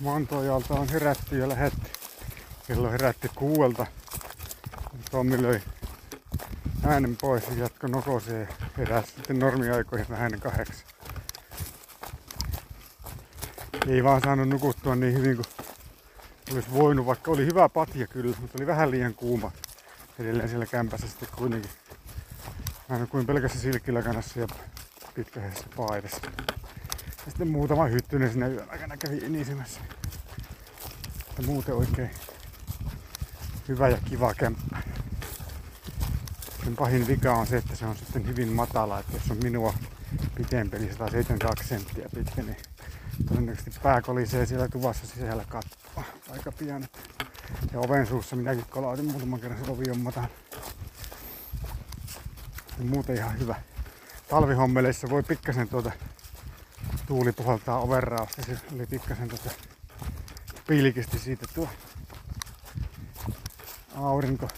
Mantojalta on herätty ja lähetty. Kello herätti kuuelta. Tommi löi äänen pois ja jatko nokoseen ja heräsi sitten normiaikoihin vähän kahdeksan. Ei vaan saanut nukuttua niin hyvin kuin olisi voinut, vaikka oli hyvä patja kyllä, mutta oli vähän liian kuuma edelleen siellä kämpässä sitten kuitenkin. Mä kuin pelkässä silkkilakanassa ja pitkäheessä paidassa. Ja sitten muutama hyttynen sinne yön aikana kävi inisemässä. Ja muuten oikein hyvä ja kiva kämppä. Sen pahin vika on se, että se on sitten hyvin matala, että jos on minua pitempi, eli 172 senttiä pitkä, niin todennäköisesti pää kolisee siellä tuvassa sisällä kattoa aika pian. Ja oven suussa minäkin kolautin muutaman kerran, se ovi on matala. Ja muuten ihan hyvä. Talvihommeleissa voi pikkasen tuota tuuli puhaltaa overrausta. Se oli pikkasen tuota pilkisti siitä tuo aurinko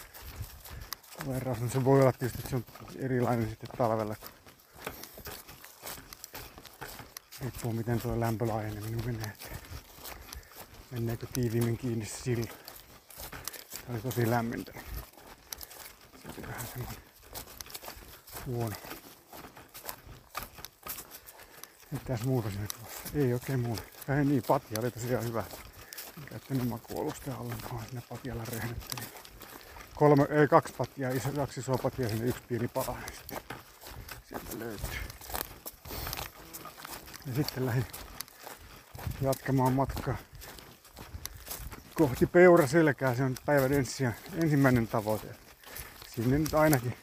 overraus. No se voi olla tietysti, että se on erilainen sitten talvella. Riippuu miten tuo lämpölaajeneminen menee. Meneekö tiiviimmin kiinni silloin. Tämä oli tosi lämmintä. Se oli vähän semmoinen huono. Mitäs muuta sinne tuossa? Ei oikein muuta. Ei niin, patja oli tosiaan hyvä. En käyttänyt makuolusta ollenkaan sinne patjalla rehdyttelin. Kolme, ei kaksi patjaa, iso, kaksi isoa patjaa sinne yksi pieni pala. Sitten sieltä löytyy. Ja sitten lähdin jatkamaan matkaa kohti Peuraselkää. Se on päivän ensimmäinen tavoite. Sinne nyt ainakin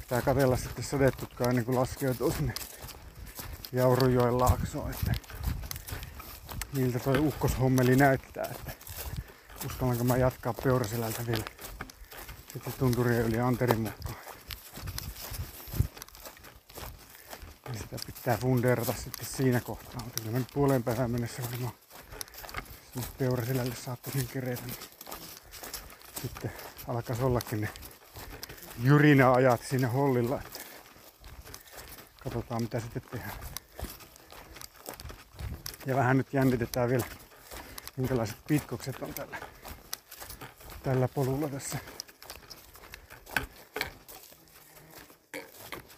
pitää katella sitten sadetutkaa ennen kuin laskeutuu sinne Jaurujoen laaksoon. Että miltä toi ukkoshommeli näyttää. Että uskallanko mä jatkaa Peuraselältä vielä sitten tunturien yli Anterin mukaan. Ja sitä pitää funderata sitten siinä kohtaa. Mutta kyllä mä nyt puoleen päivään mennessä varmaan Peuraselälle saattaisin kerätä. Niin sitten alkaisi ollakin ne jyrina-ajat siinä hollilla. Katsotaan mitä sitten tehdään. Ja vähän nyt jännitetään vielä minkälaiset pitkokset on tällä, tällä polulla tässä.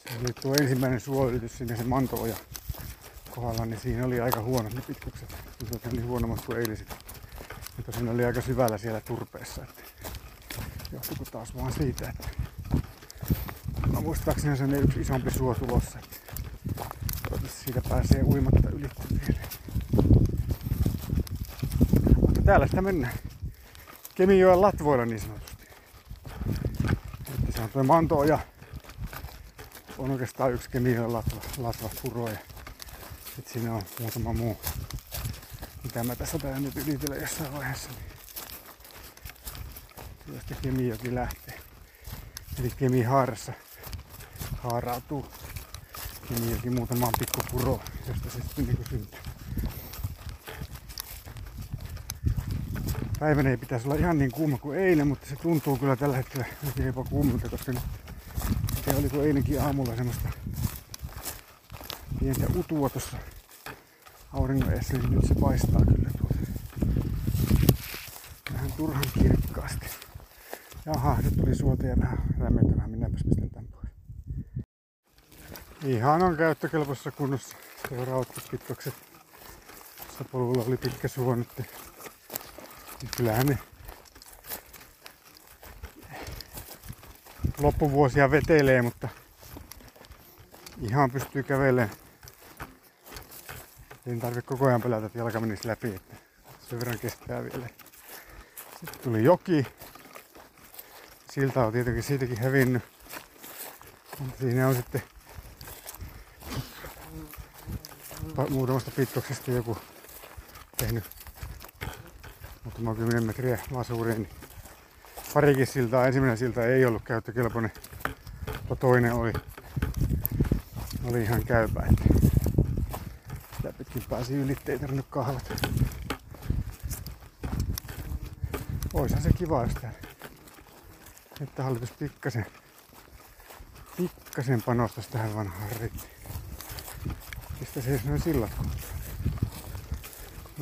Se oli tuo ensimmäinen suoyritys sinne se mantooja kohdalla, niin siinä oli aika huonot ne pitkokset. Se oli huonommat kuin eiliset. Mutta siinä oli aika syvällä siellä turpeessa. Että johtuiko taas vaan siitä, että mä muistaakseni se on yksi isompi suo tulossa. Toivottavasti siitä pääsee uimatta ylitse vielä. Mutta täällä sitä mennään. Kemijoen latvoilla niin sanotusti. Että se on tuo Manto ja on oikeastaan yksi Kemijoen latva, latva puro ja sitten siinä on muutama muu, mitä mä tässä täällä nyt ylitellä jossain vaiheessa. Niin josta Kemijoki lähtee. Eli Kemihaarassa haarautuu Kemijoki muutamaan pikkupuro, josta se sitten niin syntyy. Päivän ei pitäisi olla ihan niin kuuma kuin eilen, mutta se tuntuu kyllä tällä hetkellä jopa kuumilta, koska se oli kuin eilenkin aamulla semmoista pientä utua tuossa auringon edessä, niin nyt se paistaa kyllä tuolta. Vähän turhan kirkkaasti. Jaha, nyt tuli suota ja vähän lämmentävää. Minäpäs pistän tän pois. Ihan on käyttökelpoisessa kunnossa. Seuraavat pitkokset. Tuossa polulla oli pitkä suo nyt. Niin kyllähän ne loppuvuosia vetelee, mutta ihan pystyy kävelemään ei tarvitse koko ajan pelätä, että jalka menisi läpi, että sen verran kestää vielä. Sitten tuli joki. Silta on tietenkin siitäkin hävinnyt. Siinä on sitten muutamasta pitkoksesta joku tehnyt muutama kymmenen metriä lasuriin. Niin parikin siltaa. Ensimmäinen silta ei ollut käyttökelpoinen, mutta toinen oli, oli ihan käypä. Että pitkin pääsi ylitte, ei tarvinnut kahvat. Oishan se kiva, jos täällä että hallitus pikkasen, pikkasen panostaisi tähän vanhaan reitti. Mistä se noin sillat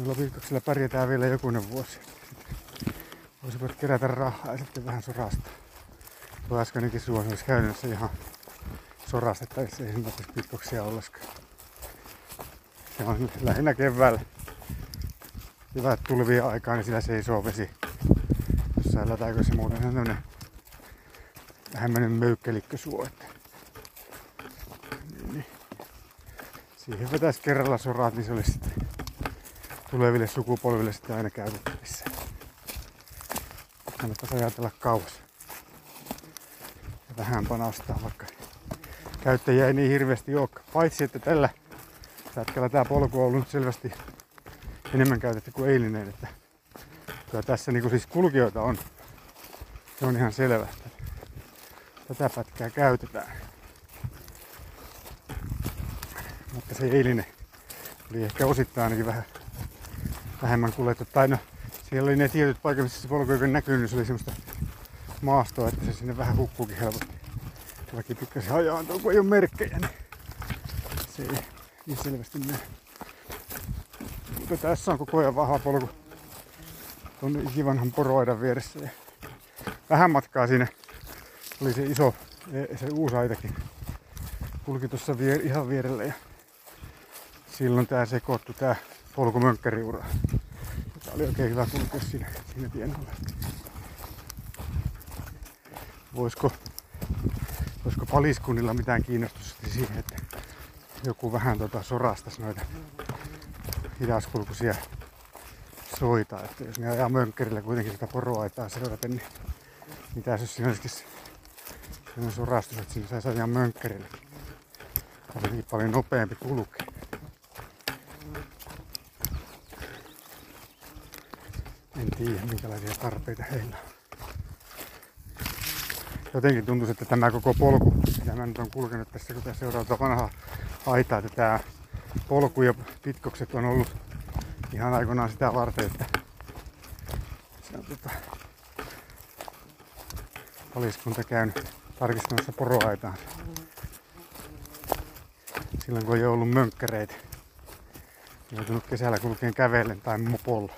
Noilla pitkoksilla pärjätään vielä jokunen vuosi. Voisi voit kerätä rahaa ja sitten vähän sorasta. Tuo äskeinenkin suosi olisi käytännössä ihan sorastettaisiin, ei siinä pitkoksia ollenkaan. Se on lähinnä keväällä. Hyvät tulvia aikaa, niin sillä seisoo vesi. Jossain lätäkössä muuten on tämmönen vähemmän möykkelikkö suo. Että niin, niin. Siihen vetäisi kerralla soraat, niin se olisi sitten tuleville sukupolville sitten aina käytettävissä. Kannattaisi ajatella kauas. Ja vähän panostaa, vaikka käyttäjiä ei niin hirveästi ole. Paitsi, että tällä hetkellä tämä polku on ollut selvästi enemmän käytetty kuin eilinen. Että kyllä tässä niin siis kulkijoita on. Se on ihan selvä. Tätä pätkää käytetään. Mutta se eilinen oli ehkä osittain ainakin vähän vähemmän kuljettu. Tai no, siellä oli ne tietyt paikat, missä se polku ei näkyy, niin se oli semmoista maastoa, että se sinne vähän hukkuukin helposti. Vaikka pikkasen hajaantuu, kun ei ole merkkejä, niin se ei niin selvästi näe. Mutta tässä on koko ajan vahva polku tuon ikivanhan poroaidan vieressä. Ja vähän matkaa siinä oli se iso, e, se uusi aitakin. Kulki tuossa vier, ihan vierellä ja silloin tää sekoittui tää polku mönkkäriura. Tää oli oikein hyvä kulkea siinä, siinä tien alla. Voisiko, voisiko paliskunnilla mitään kiinnostusta siihen, että joku vähän tota sorastas noita hidaskulkuisia soita. Että jos ne ajaa mönkkärillä kuitenkin sitä poroaitaa seuraten, niin mitä jos siinä olisikin sellainen sorastus, että siinä saisi ajaa mönkkärillä. Tämä on paljon nopeampi kulkea. En tiedä minkälaisia tarpeita heillä on. Jotenkin tuntuu, että tämä koko polku, mitä mä nyt on kulkenut tässä, kun tässä seuraa vanhaa aitaa, että tämä polku ja pitkokset on ollut ihan aikoinaan sitä varten, että se on tota, paliskunta käynyt tarkistamassa poroaitaan. Silloin kun ei ollut mönkkäreitä. Joutunut kesällä kulkeen kävellen tai mopolla.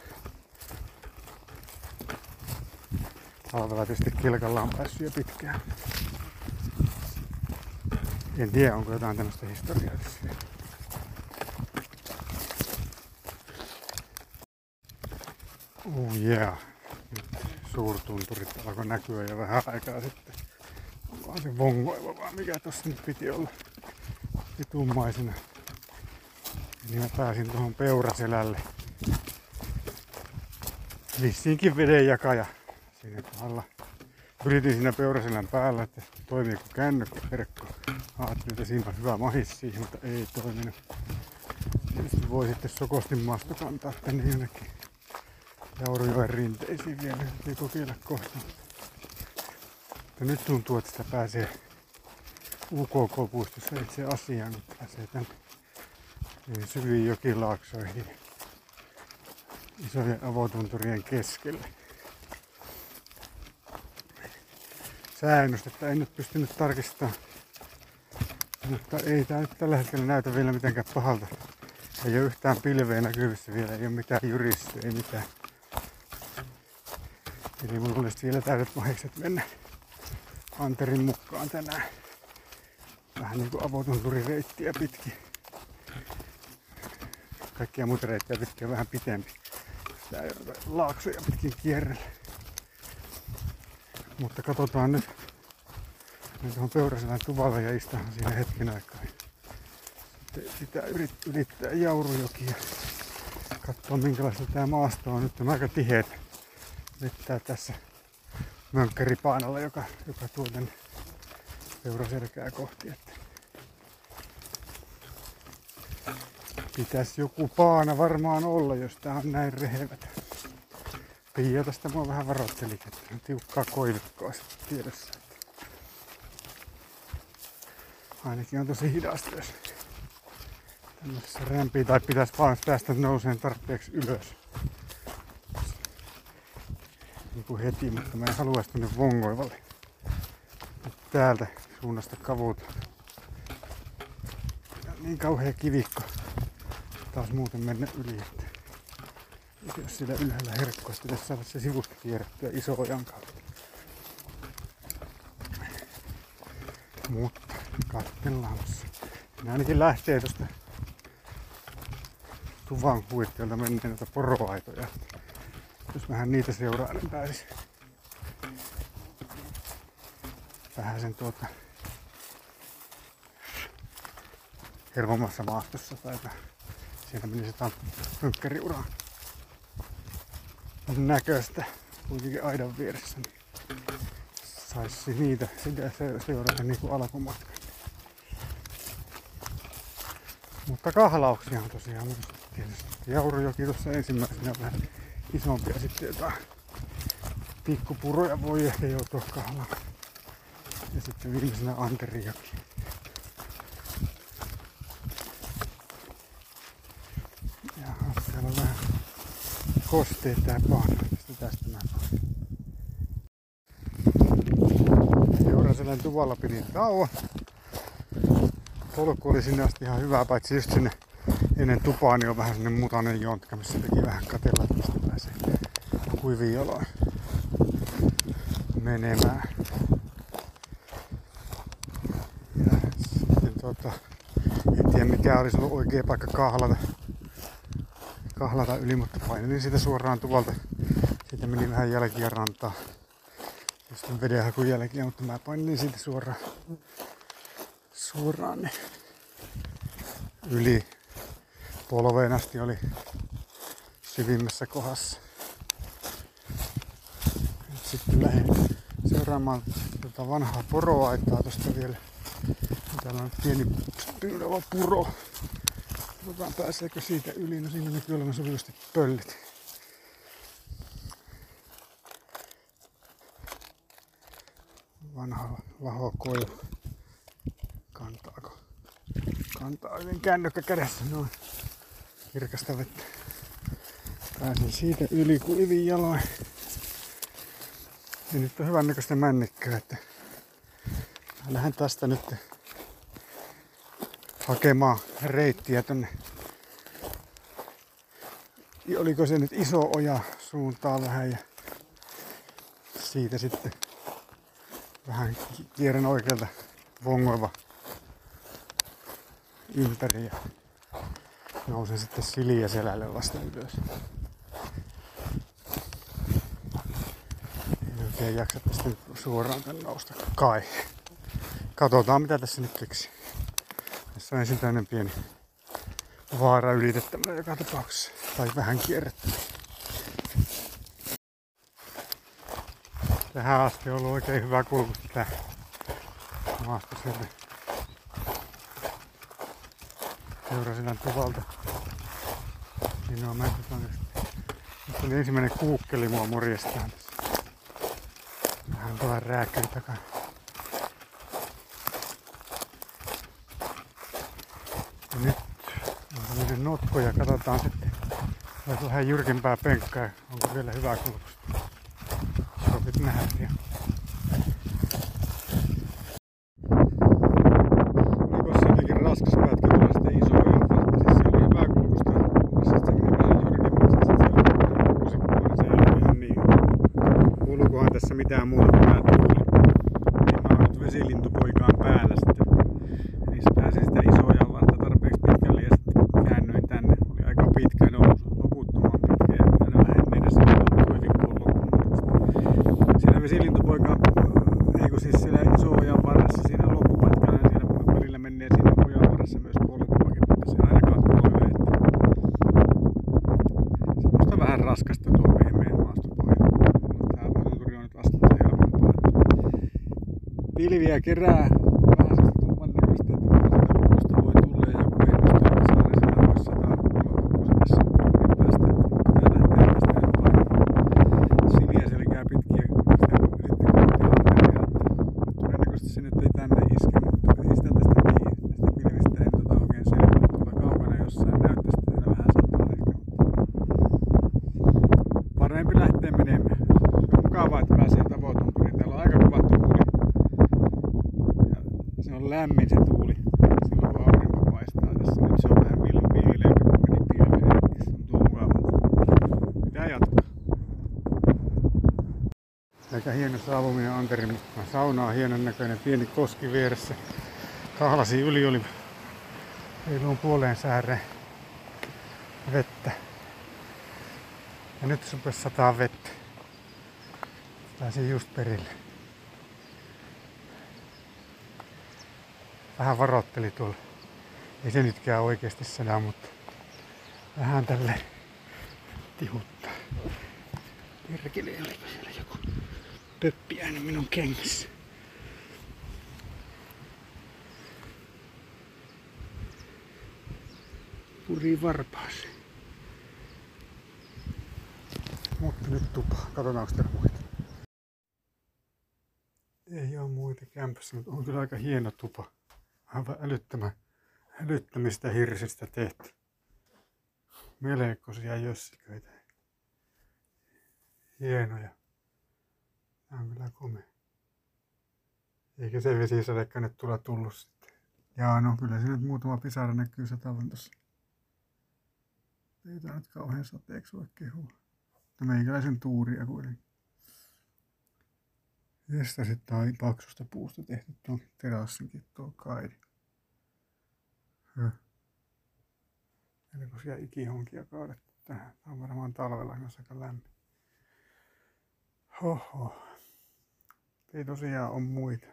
Talvella tietysti kilkalla on päässyt jo pitkään. En tiedä, onko jotain tämmöistä historiaa tässä. Oh yeah. Suurtunturit alkoi näkyä jo vähän aikaa sitten. Onkohan se vongoiva vaan mikä tossa nyt piti olla vitummaisena. Eli mä pääsin tuohon peuraselälle. Vissiinkin vedenjakaja siinä kohdalla. Yritin siinä peuraselän päällä, että toimii kuin kännykkäverkko. Ajattelin, että siinä on hyvä mahis siihen, mutta ei toiminut. Tietysti voi sitten sokosti maasto kantaa tänne jonnekin Jaurujoen rinteisiin vielä. Ei kokeilla kohta. Mutta nyt tuntuu, että sitä pääsee UKK-puistossa itse asiaan, kun pääsee tänne syviin jokilaaksoihin isojen avotunturien keskelle. Säännöstä, en nyt pystynyt tarkistamaan. Mutta ei tämä nyt tällä hetkellä näytä vielä mitenkään pahalta. Ei ole yhtään pilveä näkyvissä vielä, ei ole mitään jyristä, ei mitään. Eli mulla olisi vielä täydet mahikset mennä Anterin mukaan tänään. Vähän niinku avotunturireittiä pitkin. Kaikkia muita reittejä pitkin vähän pitempi. Tää laaksoja pitkin kierrellä. Mutta katsotaan nyt. Nyt on Peuraselän tuvalla ja istutaan siinä hetken aikaa. Sitten sitä yrittää Jaurujoki ja katsoa minkälaista tämä maasto on. Nyt on aika tiheet vettää tässä mönkkäripaanalla, joka, joka tuo tänne peuraselkää kohti. Että pitäisi joku paana varmaan olla, jos tää on näin rehevät. Pia tästä mua vähän varoitteli, että on tiukkaa koivikkoa tiedossa. Ainakin on tosi hidasta, jos tämmöisessä rämpii tai pitäisi vaan päästä nouseen tarpeeksi ylös. Niin kuin heti, mutta mä en halua tuonne vongoivalle. Nyt täältä suunnasta kavuta. Niin kauhea kivikko taas muuten mennä yli. Että Jos sillä ylhäällä herkkua, pitäisi saada se sivusta kierrettyä iso ojan kautta. Mutta katsellaan. Ne ainakin lähtee tuosta tuvan huitteelta menneen noita poroaitoja. Jos vähän niitä seuraa, niin pääsis vähän sen tuota helpommassa maastossa tai siinä menisi jotain hynkkäriuraa näköistä kuitenkin aidan vieressä, niin saisi niitä sitä seurata niin kuin. Mutta kahlauksia on tosiaan tietysti. Jaurojoki tuossa ensimmäisenä vähän isompia sitten jotain pikkupuroja voi ehkä joutua kahlaamaan. Ja sitten viimeisenä Anterijoki. Ja siellä on vähän kosteet tää paana. Sitten tästä mä Jouraselän tuvalla pidin tauon. Polku oli sinne asti ihan hyvä, paitsi just sinne ennen tupaa niin on vähän sinne mutainen jontka, missä teki vähän katella, että mistä pääsee kuiviin jaloin menemään. Ja sitten tota, en tiedä mikä olisi ollut oikea paikka kahlata, kahlata yli, mutta painelin sitä suoraan tuolta. Siitä meni vähän jälkiä rantaa. Sitten vedenhakun jälkiä, mutta mä painelin siitä suoraan, suoraan niin yli polveen asti oli syvimmässä kohdassa. Sitten lähdin seuraamaan tätä vanhaa poroaitaa tuosta vielä. Täällä on pieni puro. Katsotaan pääseekö siitä yli. No siinä näkyy olevan sopivasti pöllit. Vanha lahokoivu. Kantaako? Kantaa yhden kännykkä kädessä noin kirkasta vettä. Pääsin siitä yli kuivin jaloin. Ja nyt on hyvän näköistä männikköä, että lähden tästä nyt hakemaan reittiä tonne. Oliko se nyt iso oja suuntaa vähän ja siitä sitten vähän kierren oikealta vongoiva ympäri ja nousen sitten Siliä selälle vasta ylös. En oikein jaksa tästä suoraan tänne nousta kai. Katsotaan mitä tässä nyt keksi. Tässä on ensin tämmönen pieni vaara ylitettävä joka tapauksessa. Tai vähän kierrettä. Tähän asti on ollut oikein hyvä kulku tää maasta sieltä Seurasin tuvalta. Niin on menty tonne. Nyt oli ensimmäinen kuukkeli mua morjestaan tässä. Vähän tuolla rääkkäri takana. Ja nyt on tämmöinen notko katsotaan sitten. Vähän jyrkempää penkkää. Onko vielä hyvää kulkusta? Sopit nähdä vielä. media, qué rara. Aika hieno saavuminen Anterin sauna on hienon näköinen pieni koski vieressä. Kahlasi yli oli reiluun puoleen sääreen vettä. Ja nyt rupesi sataa vettä. Pääsin just perille. Vähän varoitteli tuolla. Ei se nytkään oikeasti sada, mutta vähän tälle tihuttaa. Perkele, oliko siellä joku pöppiäinen minun kengissä? Puri varpaaseen. Mutta nyt tupa. Katsotaan, onko täällä muita. Ei ole muita kämpässä, mutta on kyllä aika hieno tupa. Aivan älyttömän, älyttömistä hirsistä tehty. Melkoisia jössiköitä. Hienoja. Tää on kyllä komea. Eikä se vesisadekaan nyt tulla tullut sitten. Jaa, no kyllä siinä nyt muutama pisara näkyy satavan tossa. Ei tää nyt kauhean sateeksi voi kehua. Mutta meikäläisen tuuria kuitenkin. Tästä sitten on paksusta puusta tehty tuon terassinkin tuo kaidi. Höh. Melkoisia ikihonkia kaadettu tähän. Tää on varmaan talvella myös aika lämmin. Hoho. Ei tosiaan ole muita.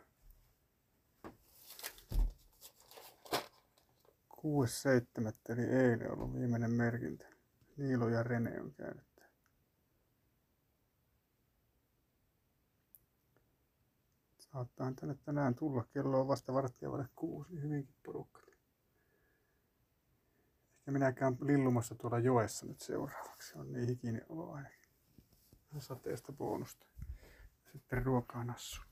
6.7. eli eilen ollut viimeinen merkintä. Niilo ja Rene on käynyt. Saattaa tänne tänään tulla. Kello on vasta varttia vaille kuusi. Hyvinkin porukka. Ehkä minä käyn lillumassa tuolla joessa nyt seuraavaksi. On niin hikinen olo ainakin. Sateesta bonusta. Sitten ruokaa nassu.